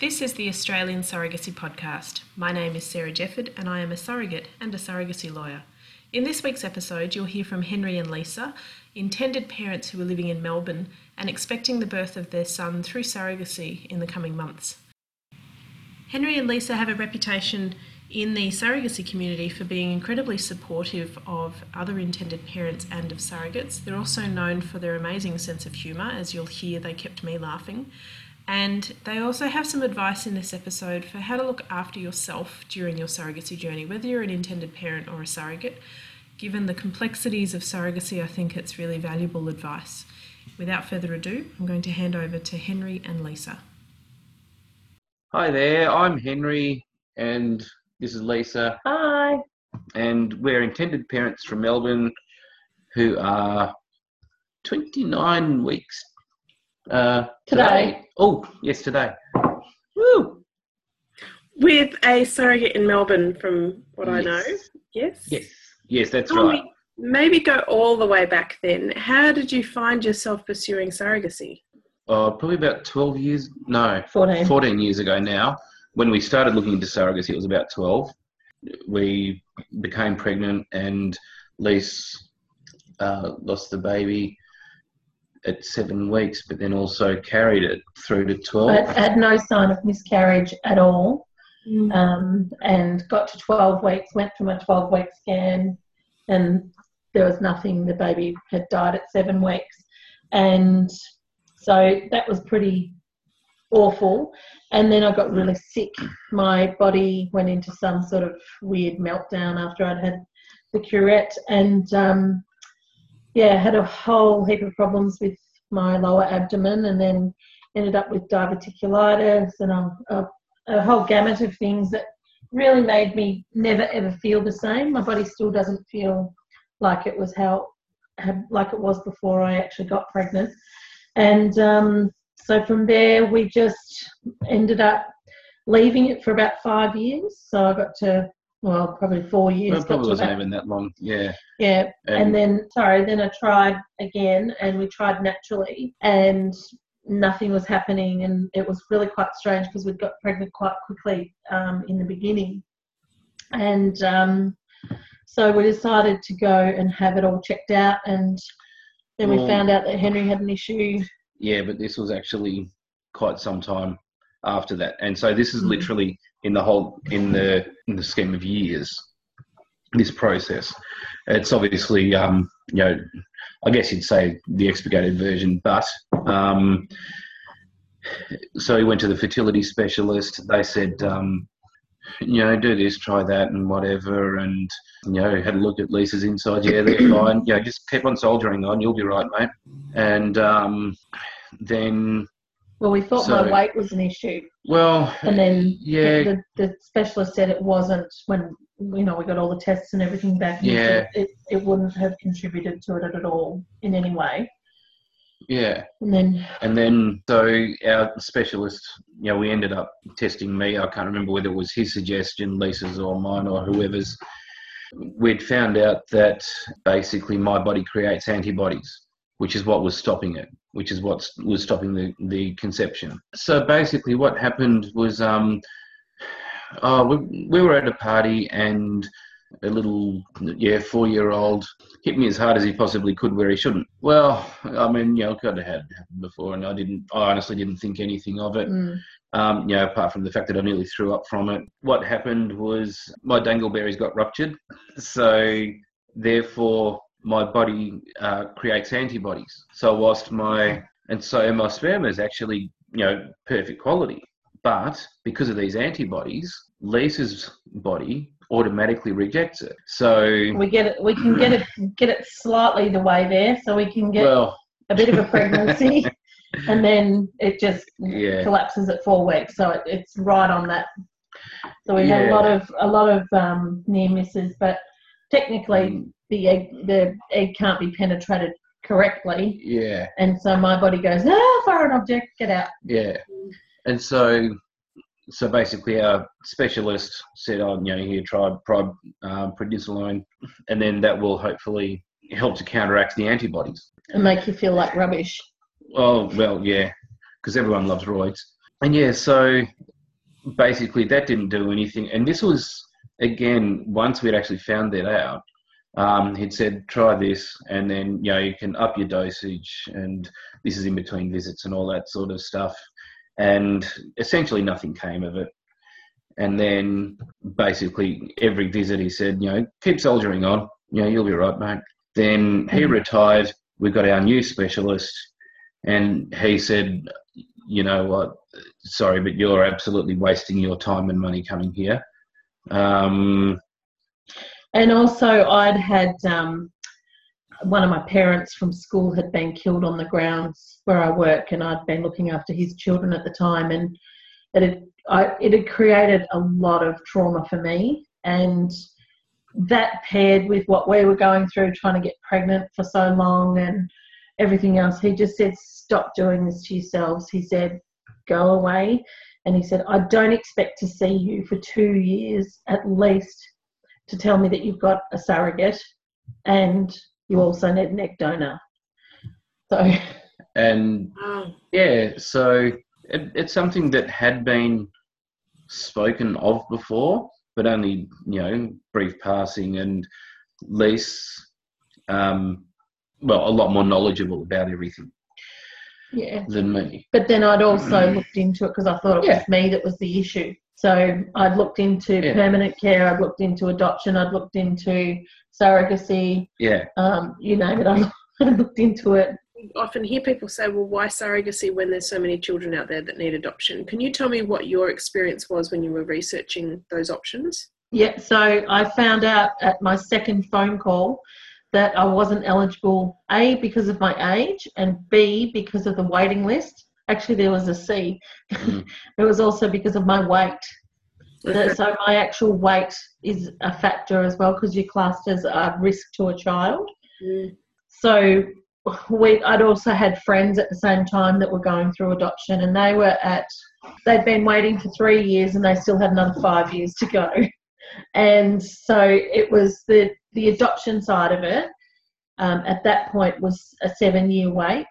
This is the Australian Surrogacy Podcast. My name is Sarah Jefford and I am a surrogate and a surrogacy lawyer. In this week's episode, you'll hear from Henry and Lisa, intended parents who are living in Melbourne and expecting the birth of their son through surrogacy in the coming months. Henry and Lisa have a reputation in the surrogacy community for being incredibly supportive of other intended parents and of surrogates. They're also known for their amazing sense of humour, as you'll hear, they kept me laughing. And they also have some advice in this episode for how to look after yourself during your surrogacy journey, whether you're an intended parent or a surrogate. Given the complexities of surrogacy, I think it's really valuable advice. Without further ado, I'm going to hand over to Henry and Lisa. Hi there, I'm Henry, and this is Lisa, Hi. and we're intended parents from Melbourne who are 29 weeks uh, Today. Oh, yes, today. Woo! With a surrogate in Melbourne, from what I know. Yes. Yes, yes, that's Tell right. me- maybe go all the way back then. How did you find yourself pursuing surrogacy? Uh, probably about 12 years, no, 14. 14 years ago now. When we started looking into surrogacy, it was about 12. We became pregnant, and Lise uh, lost the baby at seven weeks, but then also carried it through to 12. I had no sign of miscarriage at all Mm. um, and got to 12 weeks, went for my 12 week scan, and there was nothing. The baby had died at seven weeks. And so that was pretty awful. And then I got really sick. My body went into some sort of weird meltdown after I'd had the curette. And um, yeah, had a whole heap of problems with my lower abdomen and then ended up with diverticulitis and a, a, a whole gamut of things that really made me never ever feel the same. My body still doesn't feel like it was how like it was before I actually got pregnant. And um, so from there, we just ended up leaving it for about five years. So I got to well, probably four years. Well, it probably wasn't even that long, yeah. yeah, And, and then sorry then i tried again and we tried naturally and nothing was happening and it was really quite strange because we got pregnant quite quickly um, in the beginning and um, so we decided to go and have it all checked out and then we Well- found out that henry had an issue yeah, but this was actually quite some time after that, and so this is Mm. literally in the whole in the in the scheme of years. This process, it's obviously um, you know, I guess you'd say the expurgated version, but um, so he went to the fertility specialist. They said, um, you know, do this, try that, and whatever, and you know, had a look at Lisa's insides. Yeah, they're fine. You know, just keep on soldiering on. You'll be right, mate. And um, then, well we thought So- my weight was an issue well, and then yeah, the, the specialist said it wasn't when you know we got all the tests and everything back. and Yeah. It, it wouldn't have contributed to it at all in any way. yeah. And then And then, so our specialist, you know, we ended up testing me. I can't remember whether it was his suggestion, Lisa's, or mine, or whoever's. We'd found out that basically my body creates antibodies, which is what was stopping it, which is what was stopping the, the conception. So basically, what happened was, um, oh, we, we were at a party and a little, yeah, four year old hit me as hard as he possibly could where he shouldn't. Well, I mean, you know, kind of had happened before, and I didn't, I honestly didn't think anything of it. mm, Um, you know, apart from the fact that I nearly threw up from it. What happened was my dangleberries got ruptured, so therefore my body uh, creates antibodies. So whilst my and so my sperm is actually you know perfect quality, but because of these antibodies, Lisa's body automatically rejects it. So we get it. We can get it. Get it slightly the way there, so we can get well, a bit of a pregnancy, and then it just yeah. collapses at four weeks. So it, it's right on that. So we had a lot of a lot of um, near misses, but technically Mm, the egg the egg can't be penetrated correctly, yeah. and so my body goes ah foreign object, get out. Yeah, and so so basically our specialist said, "Oh, you know, here try try um, prednisolone, and then that will hopefully help to counteract the antibodies." and make you feel like rubbish. Oh well, yeah, because everyone loves roids. and yeah, so basically that didn't do anything. And this was again once we'd actually found that out. Um, he'd said, try this, and then you know you can up your dosage, and this is in between visits and all that sort of stuff. And essentially nothing came of it. And then basically every visit he said, you know, keep soldiering on, you know, you'll be right, mate. Then he Mhm. retired. We got our new specialist, and he said, you know what, sorry, but you're absolutely wasting your time and money coming here. Um, And also, I'd had um, one of my parents from school had been killed on the grounds where I work, and I'd been looking after his children at the time, and it had, I, it had created a lot of trauma for me. And that paired with what we were going through, trying to get pregnant for so long, and everything else, he just said, "Stop doing this to yourselves." He said, "Go away." And he said, I don't expect to see you for two years at least to tell me that you've got a surrogate and you also need an egg donor. So, and Yeah, so it, it's something that had been spoken of before, but only you know brief passing, and Lise, um, well, a lot more knowledgeable about everything yeah. than me. But then I'd also looked into it because I thought it Yeah. was me that was the issue. So I'd looked into Yeah. permanent care, I'd looked into adoption, I'd looked into surrogacy, Yeah, um, you name it, I I looked into it. often hear people say, well, why surrogacy when there's so many children out there that need adoption? Can you tell me what your experience was when you were researching those options? Yeah, so I found out at my second phone call that I wasn't eligible, A, because of my age, and B, because of the waiting list. Actually, there was a C. Mm. it was also because of my weight. So my actual weight is a factor as well because you're classed as a risk to a child. Mm. So we, I'd also had friends at the same time that were going through adoption, and they were at. They'd been waiting for three years, and they still had another five years to go. And so it was the the adoption side of it. Um, at that point, was a seven year wait,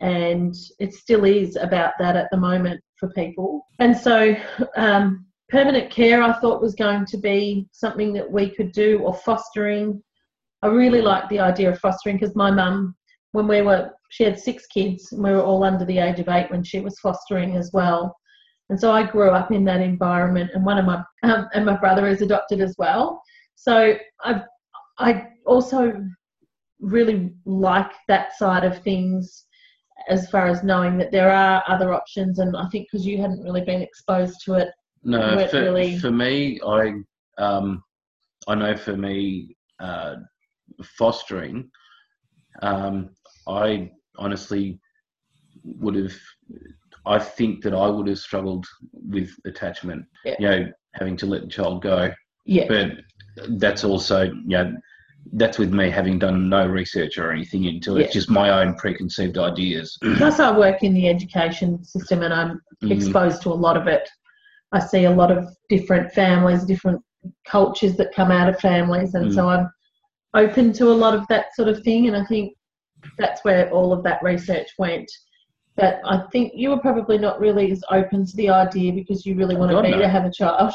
and it still is about that at the moment for people. And so. Um, permanent care I thought was going to be something that we could do, or fostering. I really liked the idea of fostering because my mum, when we were, she had six kids, and we were all under the age of eight when she was fostering as well. And so I grew up in that environment, and one of my um, and my brother is adopted as well. So I I also really like that side of things as far as knowing that there are other options and I think because you hadn't really been exposed to it no, for, really- for me, I um, I know for me, uh, fostering, um, I honestly would have. I think that I would have struggled with attachment. Yeah. You know, having to let the child go. yeah but that's also you know that's with me having done no research or anything into it just my own preconceived ideas plus I work in the education system and I'm Mm, exposed to a lot of it. I see a lot of different families, different cultures that come out of families, and so I'm open to a lot of that sort of thing. And I think that's where all of that research went. But I think you were probably not really as open to the idea because you really wanted me no. to have a child.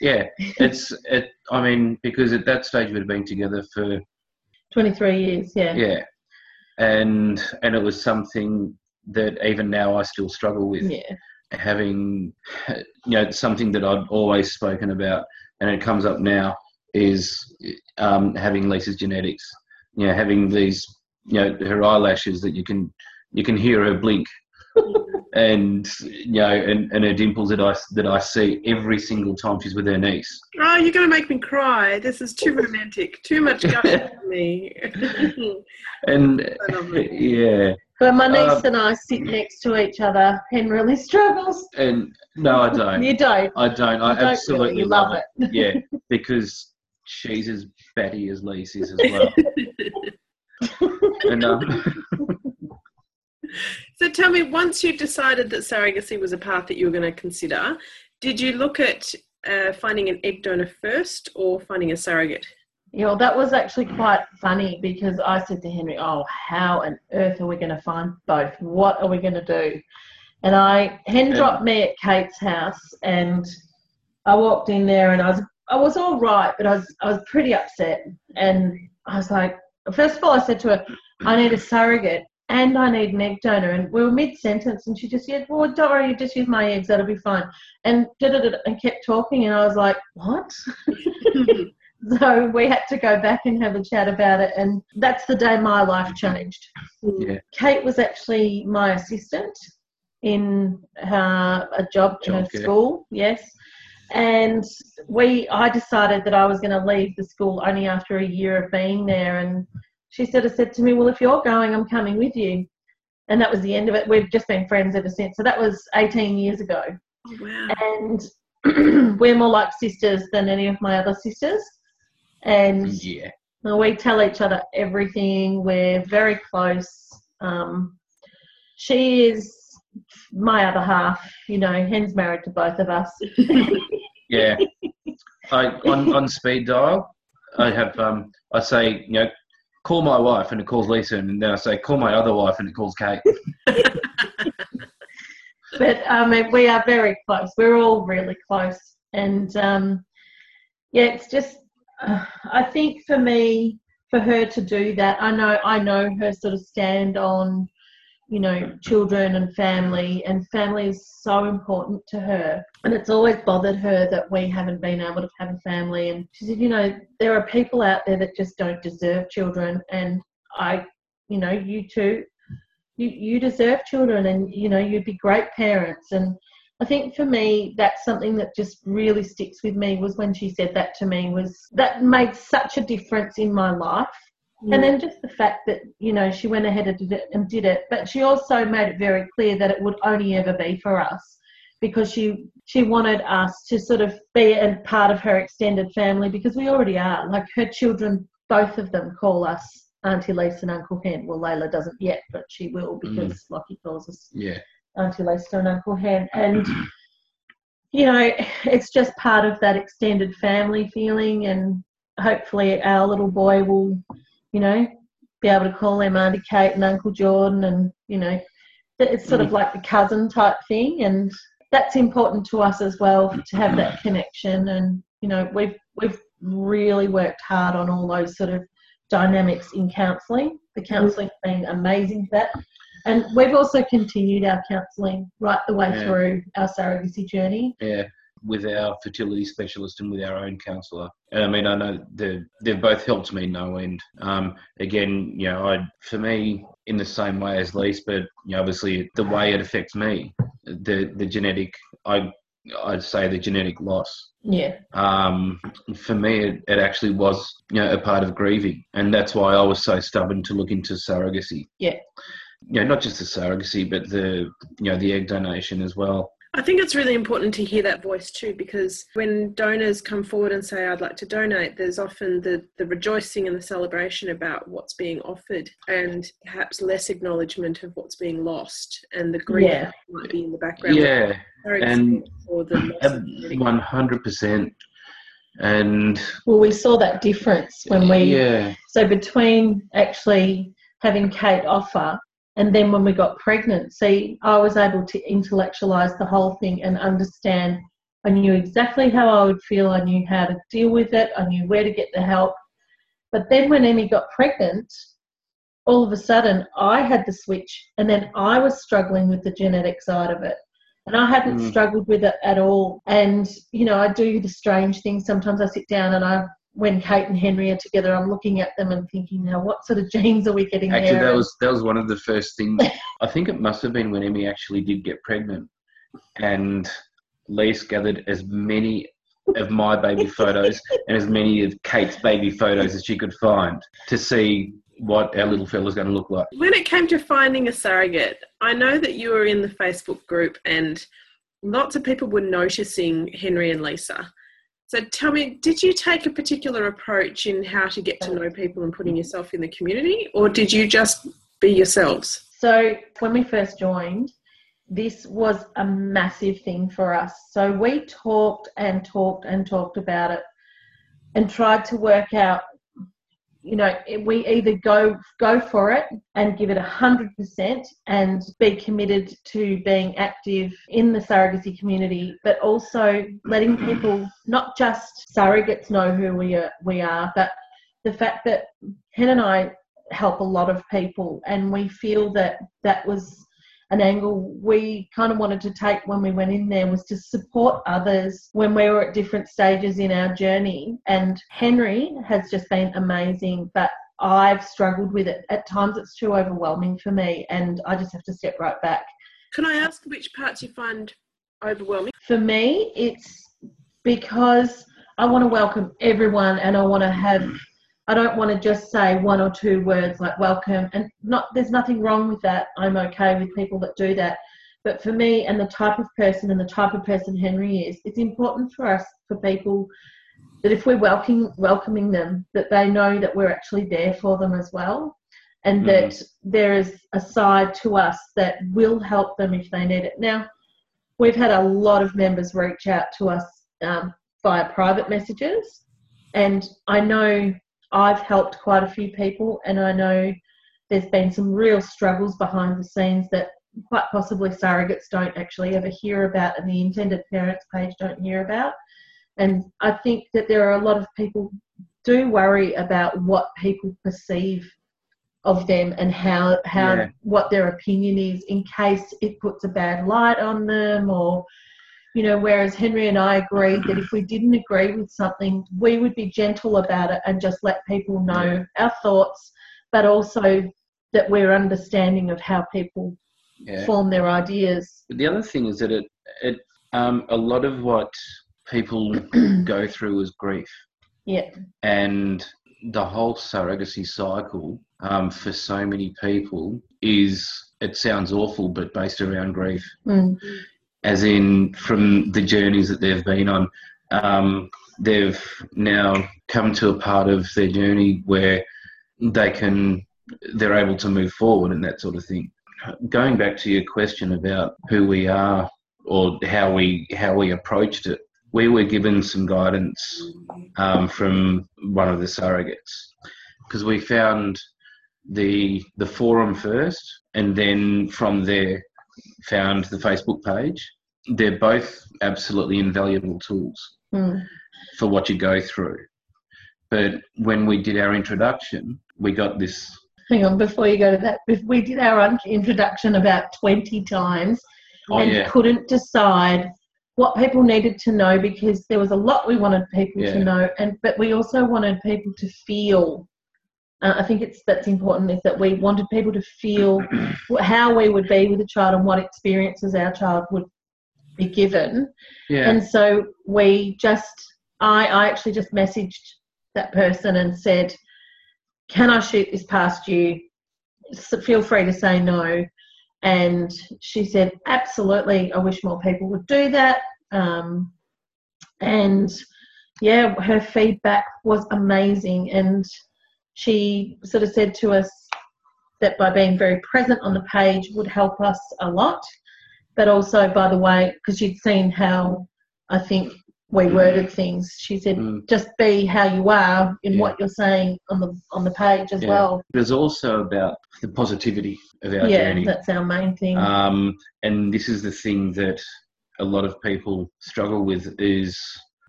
Yeah it's it i mean because at that stage we'd been together for 23 years, yeah. yeah and and it was something that even now i still struggle with Yeah. having you know something that i've always spoken about and it comes up now is um, having lisa's genetics you know having these you know her eyelashes that you can you can hear her blink and you know and, and her dimples that i that i see every single time she's with her niece Oh, you're going to make me cry. This is too romantic. Too much gushing for me. and I love it. yeah When my niece Um, and I sit next to each other, Hen really struggles. and no i don't You don't. i don't i You don't absolutely really. You love it. yeah because she's as batty as Lise is as well and um, So tell me, once you decided that surrogacy was a path that you were going to consider, did you look at uh, finding an egg donor first or finding a surrogate? Yeah, well, that was actually quite funny because I said to Henry, "Oh, how on earth are we going to find both? What are we going to do?" And I hen dropped me at Kate's house, and I walked in there, and I was I was all right, but I was I was pretty upset, and I was like, first of all, I said to her, I need a surrogate and I need an egg donor, and we were mid sentence, and she just said, well, don't worry, you just use my eggs, that'll be fine, and did it and kept talking, and I was like, what? so we had to go back and have a chat about it, and that's the day my life changed. Yeah. Kate was actually my assistant in her, a job in a school, yes. And we, I decided that I was going to leave the school only after a year of being there. And she sort of said to me, "Well, if you're going, I'm coming with you." And that was the end of it. We've just been friends ever since. So that was 18 years ago Oh, wow. and we're more like sisters than any of my other sisters. And Yeah. we tell each other everything. We're very close. Um, she is my other half. You know, Hen's married to both of us. Yeah. I on, on speed dial, I have um I say, you know, call my wife and it calls Lisa and then I say call my other wife and it calls Kate. but um, we are very close. We're all really close, and um, yeah, it's just. Uh, I think for me, for her to do that, I know I know her sort of stand on, you know, children and family, and family is so important to her, and it's always bothered her that we haven't been able to have a family. And she said, you know, there are people out there that just don't deserve children, and I, you know, you too you, you deserve children and you know you'd be great parents. And i think for me that's something that just really sticks with me was when she said that to me was that made such a difference in my life and then just the fact that you know she went ahead and did it and did it but she also made it very clear that it would only ever be for us because she she wanted us to sort of be a part of her extended family because we already are like her children both of them call us Auntie Lisa and Uncle Hen. Well, Layla doesn't yet, but she will mm. because Lockie calls us Yeah. Auntie Lisa and Uncle Hen. And, you know, it's just part of that extended family feeling. And hopefully our little boy will, you know, be able to call them Auntie Kate and Uncle Jordan. And, you know, it's sort of mm. like the cousin type thing. And that's important to us as well to have that mm. connection. And, you know, we've, we've really worked hard on all those sort of dynamics in counselling. The mm. counselling has been amazing for that. And we've also continued our counselling right the way Yeah. through our surrogacy journey. Yeah. With our fertility specialist and with our own counsellor. And I mean, I know they've, they've both helped me no end. Um, again, you know, I for me, in the same way as Lise, but you know, obviously the way it affects me, the the genetic, I I'd say the genetic loss. Yeah. um, for me, it, it actually was you know a part of grieving, and that's why I was so stubborn to look into surrogacy. Yeah. You know, not just the surrogacy, but the you know the egg donation as well. I think it's really important to hear that voice too, because when donors come forward and say, I'd like to donate, there's often the, the rejoicing and the celebration about what's being offered and perhaps less acknowledgement of what's being lost and the grief Yeah. that might be in the background. Yeah, Surrogacy and the loss of genetic- one hundred percent. And Well, we saw that difference when we, yeah, so between actually having Kate offer and then when we got pregnant, see, I was able to intellectualize the whole thing and understand. I knew exactly how I would feel. I knew how to deal with it. I knew where to get the help. But then when Emmy got pregnant, all of a sudden I had the switch, and then I was struggling with the genetic side of it. And I hadn't Mm. struggled with it at all. And, you know, I do the strange things. Sometimes I sit down and I, when Kate and Henry are together, I'm looking at them and thinking, now what sort of genes are we getting actually, there? that was that was one of the first things. I think it must have been when Emmy actually did get pregnant, and Lise gathered as many of my baby photos and as many of Kate's baby photos as she could find to see what our little fella's going to look like. When it came to finding a surrogate, I know that you were in the Facebook group and lots of people were noticing Henry and Lisa. So tell me, did you take a particular approach in how to get to know people and putting yourself in the community, or did you just be yourselves? So when we first joined, this was a massive thing for us. So we talked and talked and talked about it and tried to work out you know we either go go for it and give it 100% and be committed to being active in the surrogacy community but also letting people not just surrogates know who we are we are but the fact that hen and i help a lot of people and we feel that that was an angle we kind of wanted to take when we went in there was to support others when we were at different stages in our journey. And Henry has just been amazing, but I've struggled with it. At times it's too overwhelming for me and I just have to step right back. Can I ask which parts you find overwhelming? For me, it's because I want to welcome everyone and I want to have I don't want to just say one or two words like welcome and not there's nothing wrong with that. I'm okay with people that do that. But for me and the type of person and the type of person Henry is, it's important for us for people that if we're welcoming welcoming them, that they know that we're actually there for them as well. And mm-hmm. that there is a side to us that will help them if they need it. Now, we've had a lot of members reach out to us um, via private messages, and I know I've helped quite a few people, and I know there's been some real struggles behind the scenes that quite possibly surrogates don't actually ever hear about, and the intended parents page don't hear about. And I think that there are a lot of people do worry about what people perceive of them and how how yeah. what their opinion is in case it puts a bad light on them or you know, whereas Henry and I agreed that if we didn't agree with something, we would be gentle about it and just let people know our thoughts, but also that we're understanding of how people yeah. form their ideas. The other thing is that it, it um, a lot of what people go through is grief. Yeah. And the whole surrogacy cycle um, for so many people is, it sounds awful, but based around grief. Mm as in from the journeys that they've been on. Um, they've now come to a part of their journey where they can they're able to move forward and that sort of thing. Going back to your question about who we are or how we how we approached it, we were given some guidance um, from one of the surrogates because we found the the forum first, and then from there found the Facebook page. They're both absolutely invaluable tools mm. for what you go through. But when we did our introduction, we got this. Hang on, before you go to that, we did our introduction about 20 times oh, and yeah. couldn't decide what people needed to know because there was a lot we wanted people yeah. to know and but we also wanted people to feel uh, I think it's that's important is that we wanted people to feel how we would be with a child and what experiences our child would be given. Yeah. And so we just, I, I actually just messaged that person and said, "Can I shoot this past you? So feel free to say no." And she said, "Absolutely. I wish more people would do that." Um, and yeah, her feedback was amazing and she sort of said to us that by being very present on the page would help us a lot. But also, by the way, because you'd seen how I think we worded things, she said, mm. just be how you are in yeah. what you're saying on the on the page as yeah. well. There's also about the positivity of our yeah, journey. that's our main thing. Um, and this is the thing that a lot of people struggle with is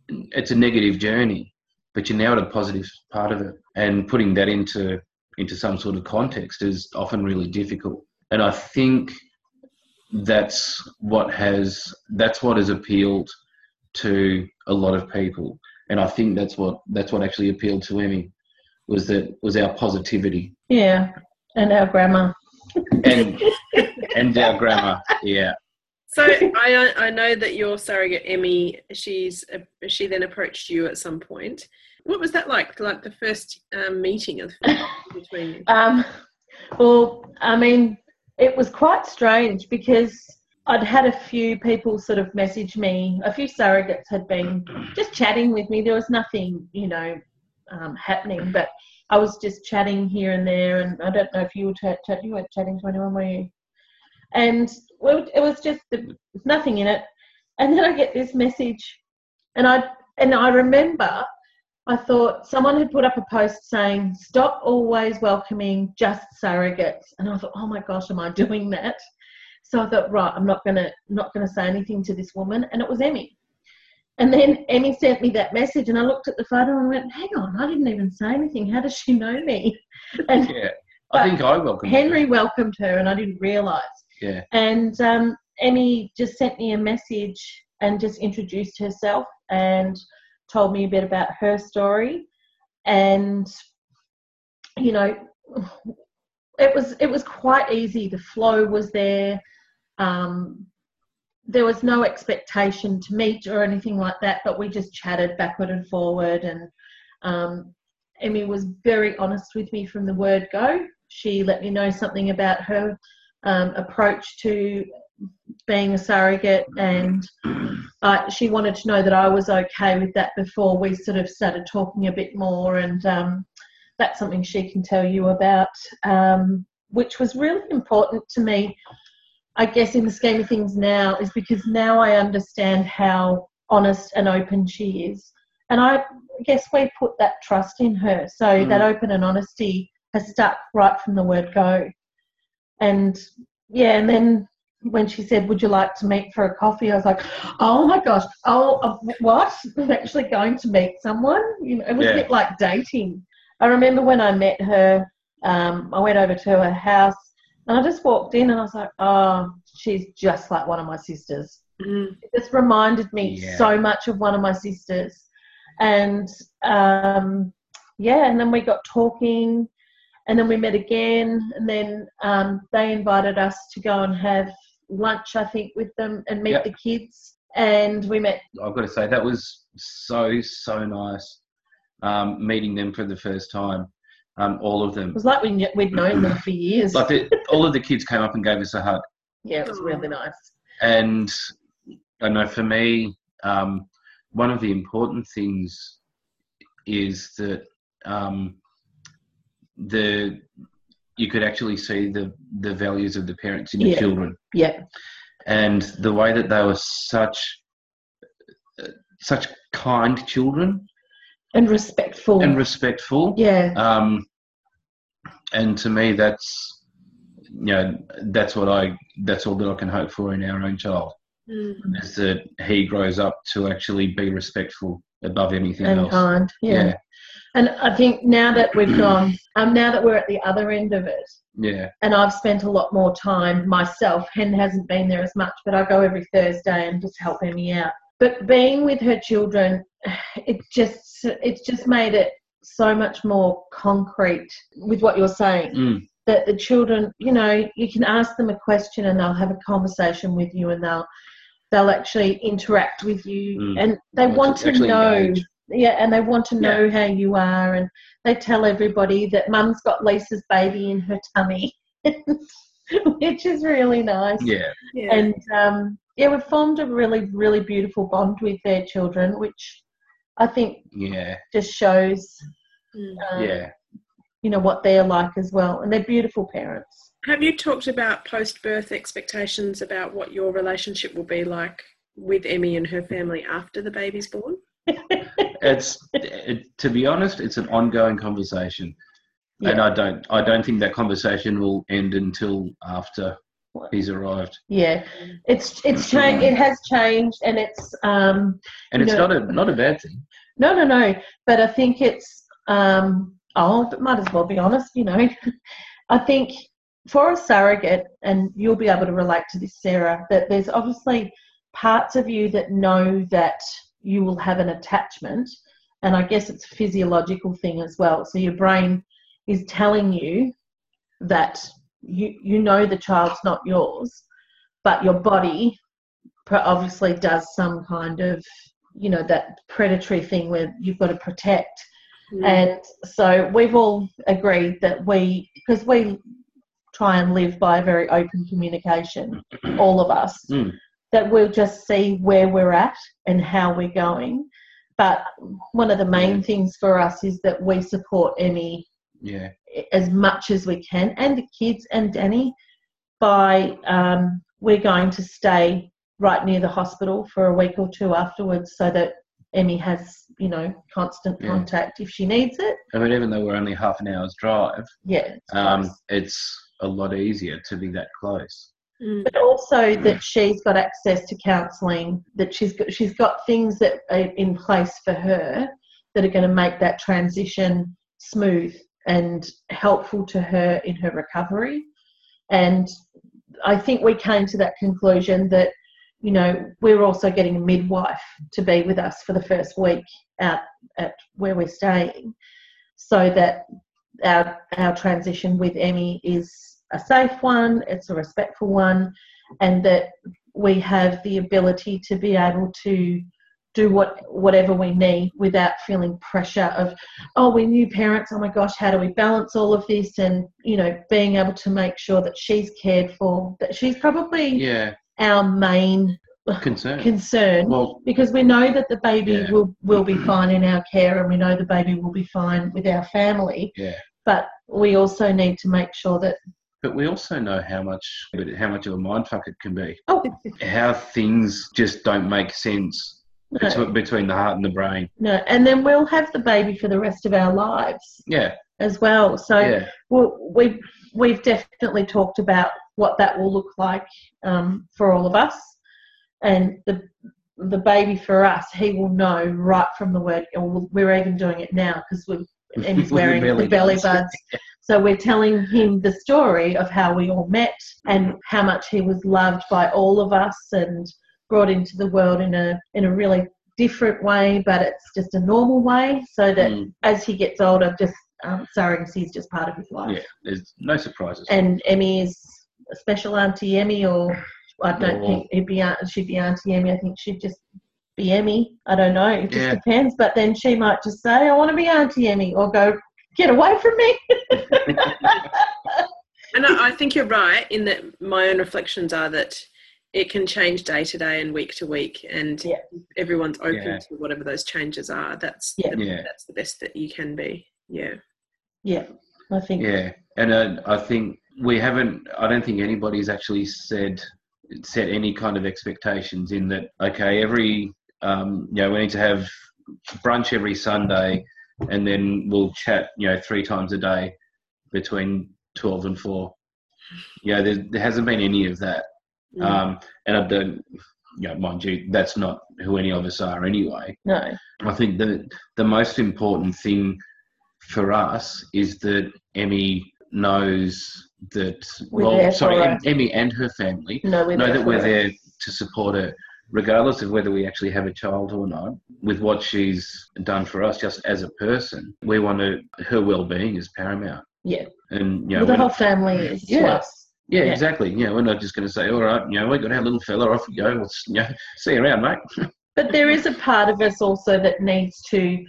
it's a negative journey but you're now at a positive part of it, and putting that into into some sort of context is often really difficult. And I think that's what has that's what has appealed to a lot of people, and I think that's what that's what actually appealed to Emmy was that was our positivity. Yeah, and our grammar. and and our grammar, yeah. So I I know that your surrogate Emmy, she's she then approached you at some point. What was that like? Like the first um, meeting of between you? Um, well, I mean, it was quite strange because I'd had a few people sort of message me. A few surrogates had been just chatting with me. There was nothing, you know, um, happening, but I was just chatting here and there. And I don't know if you were chat, chat you weren't chatting to anyone, were you? And it was just nothing in it. And then I get this message, and I and I remember I thought someone had put up a post saying, stop always welcoming just surrogates. And I thought, oh my gosh, am I doing that? So I thought, right, I'm not gonna not gonna say anything to this woman. And it was Emmy. And then Emmy sent me that message and I looked at the photo and went, hang on, I didn't even say anything. How does she know me? And Yeah. I think I welcome Henry welcomed her and I didn't realise. Yeah. And um, Emmy just sent me a message and just introduced herself and told me a bit about her story. And you know, it was it was quite easy. The flow was there. Um, there was no expectation to meet or anything like that, but we just chatted backward and forward. And um, Emmy was very honest with me from the word go. She let me know something about her um, approach to being a surrogate, and uh, she wanted to know that I was okay with that before we sort of started talking a bit more. And um, that's something she can tell you about, um, which was really important to me. I guess in the scheme of things now is because now I understand how honest and open she is, and I guess we put that trust in her. So Mm. that open and honesty has stuck right from the word go. And yeah, and then when she said, "Would you like to meet for a coffee?" I was like, "Oh my gosh! Oh, uh, what? I'm actually going to meet someone." You know, it was Yeah. a bit like dating. I remember when I met her. Um, I went over to her house, and I just walked in, and I was like, "Oh, she's just like one of my sisters." Mm. It just reminded me Yeah. so much of one of my sisters, and um, yeah, and then we got talking, and then we met again, and then um, they invited us to go and have lunch, I think, with them and meet Yep. the kids, and we met. I've got to say that was so so nice um, meeting them for the first time. Um, all of them, It was like we we'd known them for years. like the, all of the kids came up and gave us a hug. yeah, it was really nice. And I know for me, um, one of the important things is that um, the you could actually see the the values of the parents in the Yeah. children, Yeah, and the way that they were such uh, such kind children and respectful. and respectful. yeah, Um, and to me, that's you know that's what I that's all that I can hope for in our own child Mm. is that he grows up to actually be respectful above anything and else. kind. Yeah. and I think now that we've gone, um, now that we're at the other end of it, yeah, and I've spent a lot more time myself. Hen hasn't been there as much, but I go every Thursday and just help Emmy out. But being with her children, it just it's just made it so much more concrete with what you're saying. Mm. That the children, you know, you can ask them a question and they'll have a conversation with you and they'll they'll actually interact with you Mm. and they Well, want to to know engage. yeah and they want to know how you are and they tell everybody that mum's got lisa's baby in her tummy which is really nice yeah, Yeah. and um, yeah we've formed a really really beautiful bond with their children which i think yeah, just shows Mm. um, yeah. you know what they're like as well and they're beautiful parents Have you talked about post birth expectations about what your relationship will be like with Emmy and her family after the baby's born? It's it, to be honest, it's an ongoing conversation, and I don't I don't think that conversation will end until after he's arrived. yeah it's it's changed it has changed and it's um And it's No. not a not a bad thing. No, no, no. But I think it's, um, oh, but might as well be honest, you know. I think for a surrogate, and you'll be able to relate to this, Sarah, that there's obviously parts of you that know that you will have an attachment. And I guess it's a physiological thing as well. So your brain is telling you that you, you know the child's not yours, but your body obviously does some kind of you know that predatory thing where you've got to protect Mm. and so we've all agreed that we because we try and live by very open communication all of us Mm. that we'll just see where we're at and how we're going but one of the main things for us is that we support emmy Yeah, as much as we can, and the kids and Danny, by um, we're going to stay right near the hospital for a week or two afterwards, so that Emmy has, you know, constant Yeah. contact if she needs it. I mean, even though we're only half an hour's drive, Yeah. it's um, it's a lot easier to be that close. Mm. but also that she's got access to counselling, that she's got she's got things that are in place for her that are going to make that transition smooth and helpful to her in her recovery. And I think we came to that conclusion that you know we're also getting a midwife to be with us for the first week out at where we're staying, so that our our transition with Emmy is a safe one, it's a respectful one, and that we have the ability to be able to do what whatever we need without feeling pressure of oh we're new parents oh my gosh how do we balance all of this? And you know being able to make sure that she's cared for that she's probably Yeah, our main concern. concern well, because we know that the baby Yeah. will will be fine in our care and we know the baby will be fine with our family yeah, but we also need to make sure that but we also know how much how much of a mindfuck it can be. oh How things just don't make sense no, between, the heart and the brain. no and then we'll have the baby for the rest of our lives Yeah, as well so yeah, well, we've we've definitely talked about what that will look like um, for all of us and the the baby for us he will know right from the word or we're even doing it now because we're Emmy's With the wearing belly the belly buds. So we're telling him the story of how we all met and how much he was loved by all of us and brought into the world in a in a really different way, but it's just a normal way. So that Mm, as he gets older, just um, surrogacy is just part of his life. yeah. There's no surprises. And Emmy is a special Auntie Emmy, or I don't Or- think it'd be aunt, she'd be Auntie Emmy. I think she'd just be Emmy. I don't know. It just Yeah. depends. But then she might just say, "I want to be Auntie Emmy," or go, "Get away from me." And I, I think you're right in that my own reflections are that it can change day to day and week to week, and Yeah. everyone's open Yeah. to whatever those changes are. That's Yeah. the, Yeah. that's the best that you can be. Yeah. yeah, I think. Yeah, and uh, I think we haven't. I don't think anybody's actually said set any kind of expectations in that. Okay, every um, you know we need to have brunch every Sunday, and then we'll chat. You know, three times a day between twelve and four. Yeah, there, there hasn't been any of that. Mm. Um, and I don't. You know, mind you, that's not who any of us are anyway. No. I think the the most important thing for us is that Emmy knows that. We're well, sorry, her. Emmy and her family No, know that we're her. there to support her, regardless of whether we actually have a child or not. With what she's done for us, just as a person, we want to, her well-being is paramount. Yeah. And you know, Well, the whole family is Yeah. yeah, yeah. exactly. You know, we're not just going to say, all right, you know, we got our little fella, off we go. We'll s- you know, see you around, mate. But there is a part of us also that needs to,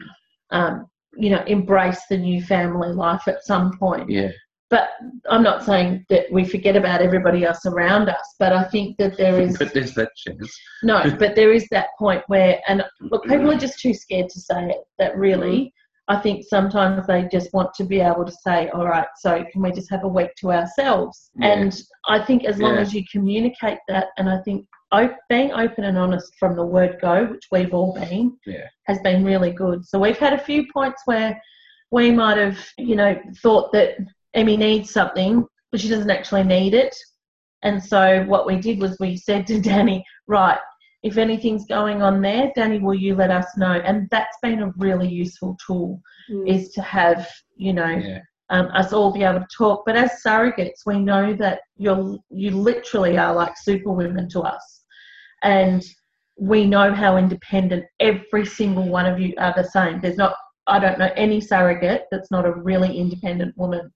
um, you know, embrace the new family life at some point. Yeah, But I'm not saying that we forget about everybody else around us. But I think that there is but there's that chance. no, but there is that point where, and look, people are just too scared to say it. That really, mm-hmm. I think sometimes they just want to be able to say, all right, so can we just have a week to ourselves? Yeah. And I think as long Yeah. as you communicate that, and I think being open and honest from the word go, which we've all been, Yeah. has been really good. So we've had a few points where we might have, you know, thought that Emmy needs something, but she doesn't actually need it. And so what we did was we said to Danny, right, if anything's going on there, Danny, will you let us know? And that's been a really useful tool Mm. is to have, you know, Yeah, um, us all be able to talk. But as surrogates, we know that you're you literally are like superwomen to us, and we know how independent every single one of you are the same. There's not I don't know any surrogate that's not a really independent woman,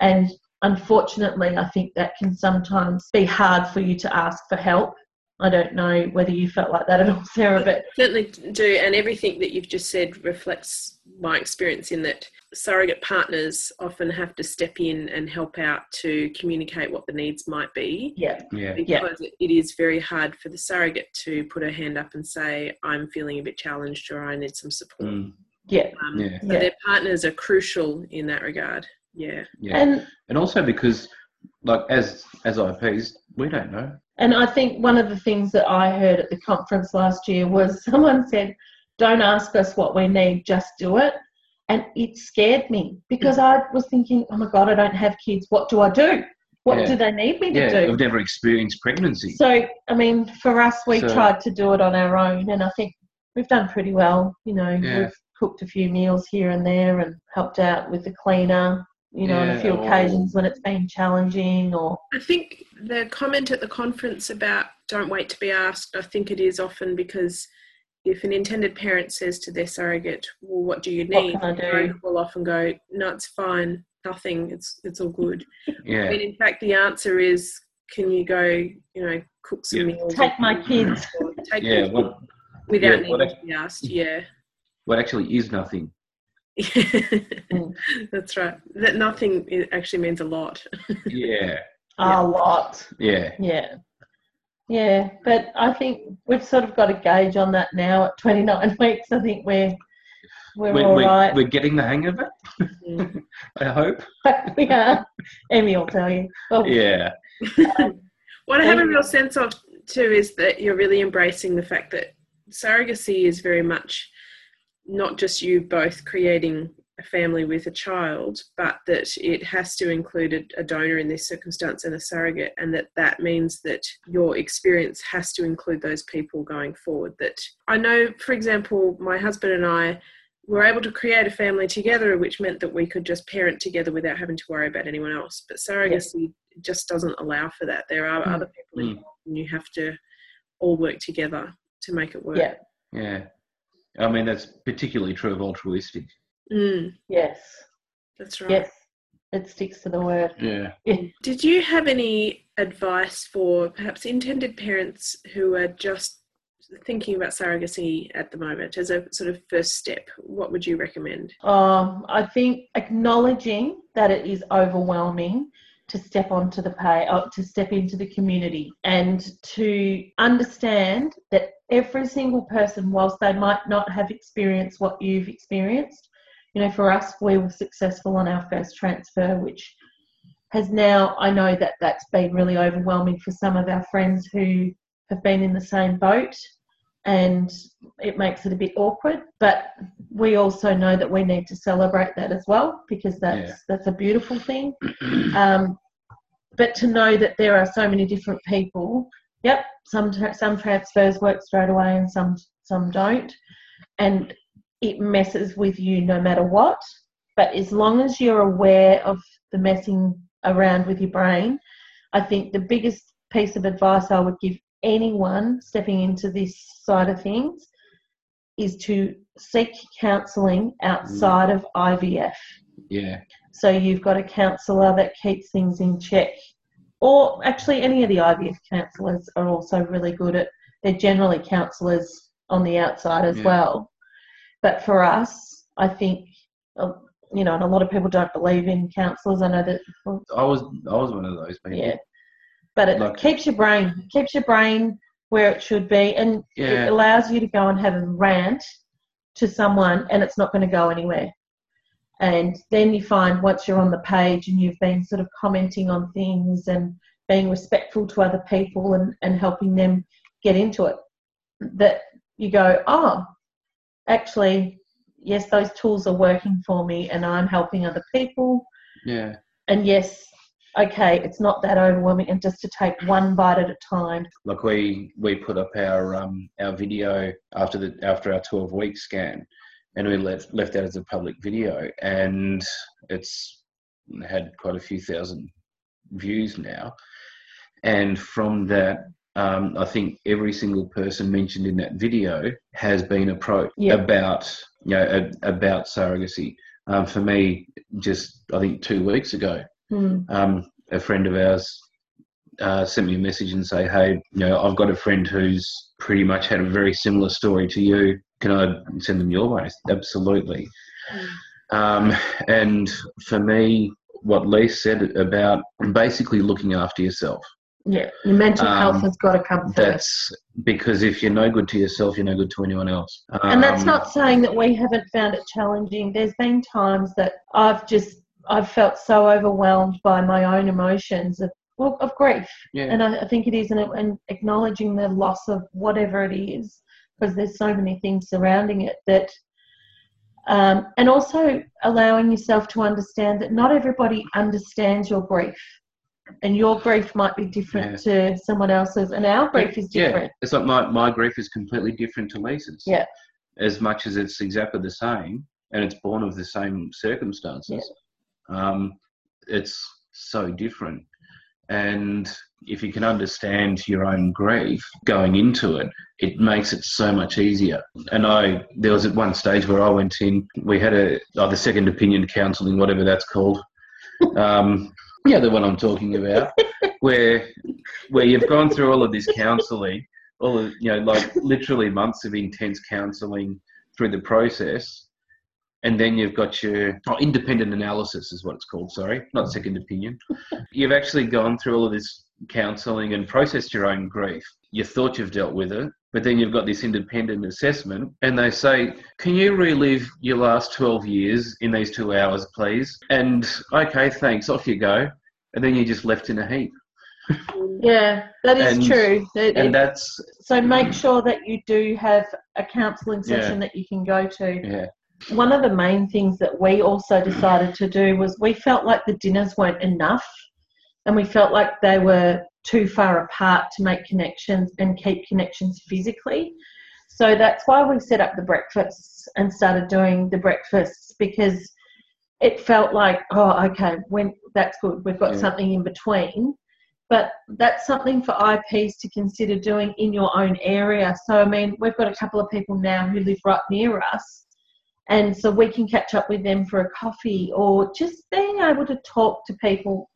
and unfortunately, I think that can sometimes be hard for you to ask for help. I don't know whether you felt like that at all, Sarah, but Certainly do, and everything that you've just said reflects my experience in that surrogate partners often have to step in and help out to communicate what the needs might be. yeah, yeah, Yeah. Because it it is very hard for the surrogate to put her hand up and say, I'm feeling a bit challenged or I need some support. mm, yeah, Um, yeah, So Yeah. their partners are crucial in that regard. Yeah. yeah. and and also because like as as IPs, we don't know. And I think one of the things that I heard at the conference last year was someone said, don't ask us what we need, just do it. And it scared me because I was thinking, oh my God, I don't have kids. What do I do? What Yeah. do they need me to Yeah, do? I've never experienced pregnancy. So, I mean, for us, we So- tried to do it on our own, and I think we've done pretty well. You know, Yeah. we've cooked a few meals here and there and helped out with the cleaner, you know, on a Yeah, few or- occasions when it's been challenging or, I think the comment at the conference about don't wait to be asked, I think it is often because if an intended parent says to their surrogate, Well, what do you What need? can I do? will often go, No, it's fine, nothing, it's it's all good. yeah, When in fact the answer is, Can you go, you know, cook some Yeah. meals? Take my kids. Or Take yeah. them What without yeah, what needing to be asked, yeah. what actually is nothing? That's right. That nothing actually means a lot. Yeah, a lot. yeah, Yeah. Yeah, but I think we've sort of got a gauge on that now at 29 weeks. I think we're we're we're, all we're, right. we're getting the hang of it. Mm. I hope. we are. Emmy will tell you. Oh, Yeah, What I have a real sense of too is that you're really embracing the fact that surrogacy is very much not just you both creating a family with a child, but that it has to include a, a donor in this circumstance and a surrogate, and that that means that your experience has to include those people going forward. That I know, for example, my husband and I were able to create a family together, which meant that we could just parent together without having to worry about anyone else. But surrogacy just doesn't allow for that. There are Mm. other people Mm. involved, and you have to all work together to make it work. Yeah. yeah. I mean, that's particularly true of altruistic. Mm, Yes. that's right. Yes. It sticks to the word. Yeah. Did you have any advice for perhaps intended parents who are just thinking about surrogacy at the moment as a sort of first step? What would you recommend? Um, I think acknowledging that it is overwhelming to step onto the pay, uh, to step into the community, and to understand that every single person, whilst they might not have experienced what you've experienced, you know, for us, we were successful on our first transfer, which has now, I know that that's been really overwhelming for some of our friends who have been in the same boat and it makes it a bit awkward. But we also know that we need to celebrate that as well because that's Yeah. that's a beautiful thing. Um, but to know that there are so many different people, yep, some tra- some transfers work straight away and some some don't, and it messes with you no matter what. But as long as you're aware of the messing around with your brain, I think the biggest piece of advice I would give anyone stepping into this side of things is to seek counselling outside of IVF. Yeah. So you've got a counsellor that keeps things in check. Or actually, any of the IVF counsellors are also really good at, they're generally counsellors on the outside as Yeah. well. But for us, I think, uh, you know, and a lot of people don't believe in counsellors. I know that, I was I was one of those people. yeah. But it keeps your brain, keeps your brain where it should be, and Yeah. it allows you to go and have a rant to someone, and it's not going to go anywhere. And then you find once you're on the page and you've been sort of commenting on things and being respectful to other people and, and helping them get into it, that you go, oh, actually, yes, those tools are working for me and I'm helping other people. Yeah. And yes, okay, it's not that overwhelming, and just to take one bite at a time. Like we we put up our um our video after the after our twelve week scan, and we left left that as a public video, and it's had quite a few thousand views now, and from that. Um, I think every single person mentioned in that video has been approached Yeah. about, you know, about surrogacy. Um, for me, just I think two weeks ago, Hmm. um, a friend of ours uh, sent me a message and say, "Hey, you know, I've got a friend who's pretty much had a very similar story to you. Can I send them your way?" Absolutely. Um, and for me, what Lee said about basically looking after yourself. Yeah, your mental Um, health has got to come first. That's because if you're no good to yourself, you're no good to anyone else. and that's Um, not saying that we haven't found it challenging. There's been times that I've just I've felt so overwhelmed by my own emotions of well, of grief, Yeah. and I, I think it is an, an acknowledging the loss of whatever it is because there's so many things surrounding it that um, and also allowing yourself to understand that not everybody understands your grief. And your grief might be different to someone else's and our grief is different. Yeah, it's like my, my grief is completely different to Lisa's. Yeah. As much as it's exactly the same and it's born of the same circumstances, um, it's so different. And if you can understand your own grief going into it, it makes it so much easier. And I, there was at one stage where I went in, we had a, oh, the second opinion counselling, whatever that's called. Um, yeah, the one I'm talking about, where where you've gone through all of this counselling, all of you know, like literally months of intense counselling through the process, and then you've got your oh, independent analysis is what it's called. Sorry, not second opinion. You've actually gone through all of this counselling and processed your own grief. You thought you've dealt with it, but then you've got this independent assessment, and they say, "Can you relive your last 12 years in these two hours, please?" And okay, thanks. Off you go, and then you're just left in a heap. yeah that is And- true It- And it- that's so make sure that you do have a counselling Yeah. session that you can go to yeah, one of the main things that we also decided to do was we felt like the dinners weren't enough and we felt like they were too far apart to make connections and keep connections physically. So that's why we set up the breakfasts and started doing the breakfasts because it felt like, oh, okay, when that's good, we've got Yeah. something in between. But that's something for IPs to consider doing in your own area. So, I mean, we've got a couple of people now who live right near us and so we can catch up with them for a coffee or just being able to talk to people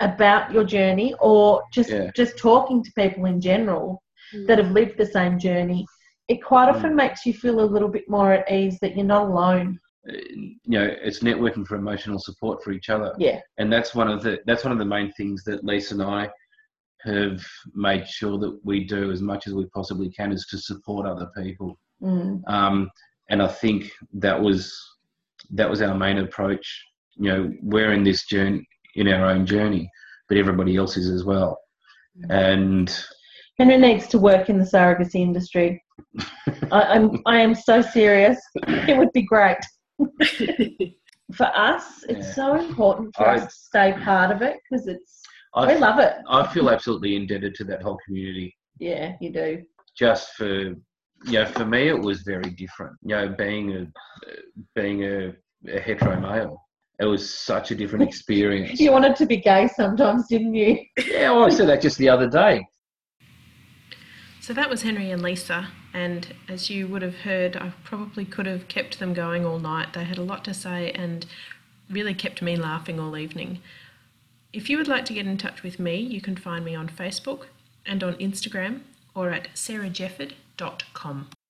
about your journey or just Yeah. just talking to people in general that have lived the same journey it quite Mm. often makes you feel a little bit more at ease that you're not alone Uh, you know, it's networking for emotional support for each other. yeah and that's one of the that's one of the main things that Lisa and I have made sure that we do as much as we possibly can is to support other people. mm. Um, and I think that was that was our main approach. You know, we're in this journey in our own journey, but everybody else is as well. Mm. And henry needs to work in the surrogacy industry I, i'm i am so serious it would be great for us it's Yeah. so important for I- us to stay part of it because it's we I, love it I feel absolutely indebted to that whole community. yeah you do just for you know for me it was very different you know being a being a, a hetero male it was such a different experience You wanted to be gay sometimes, didn't you? yeah well, i said that just the other day So that was Henry and Lisa, and as you would have heard, I probably could have kept them going all night. They had a lot to say and really kept me laughing all evening. If you would like to get in touch with me, you can find me on Facebook and on Instagram or at sarahjefford.com.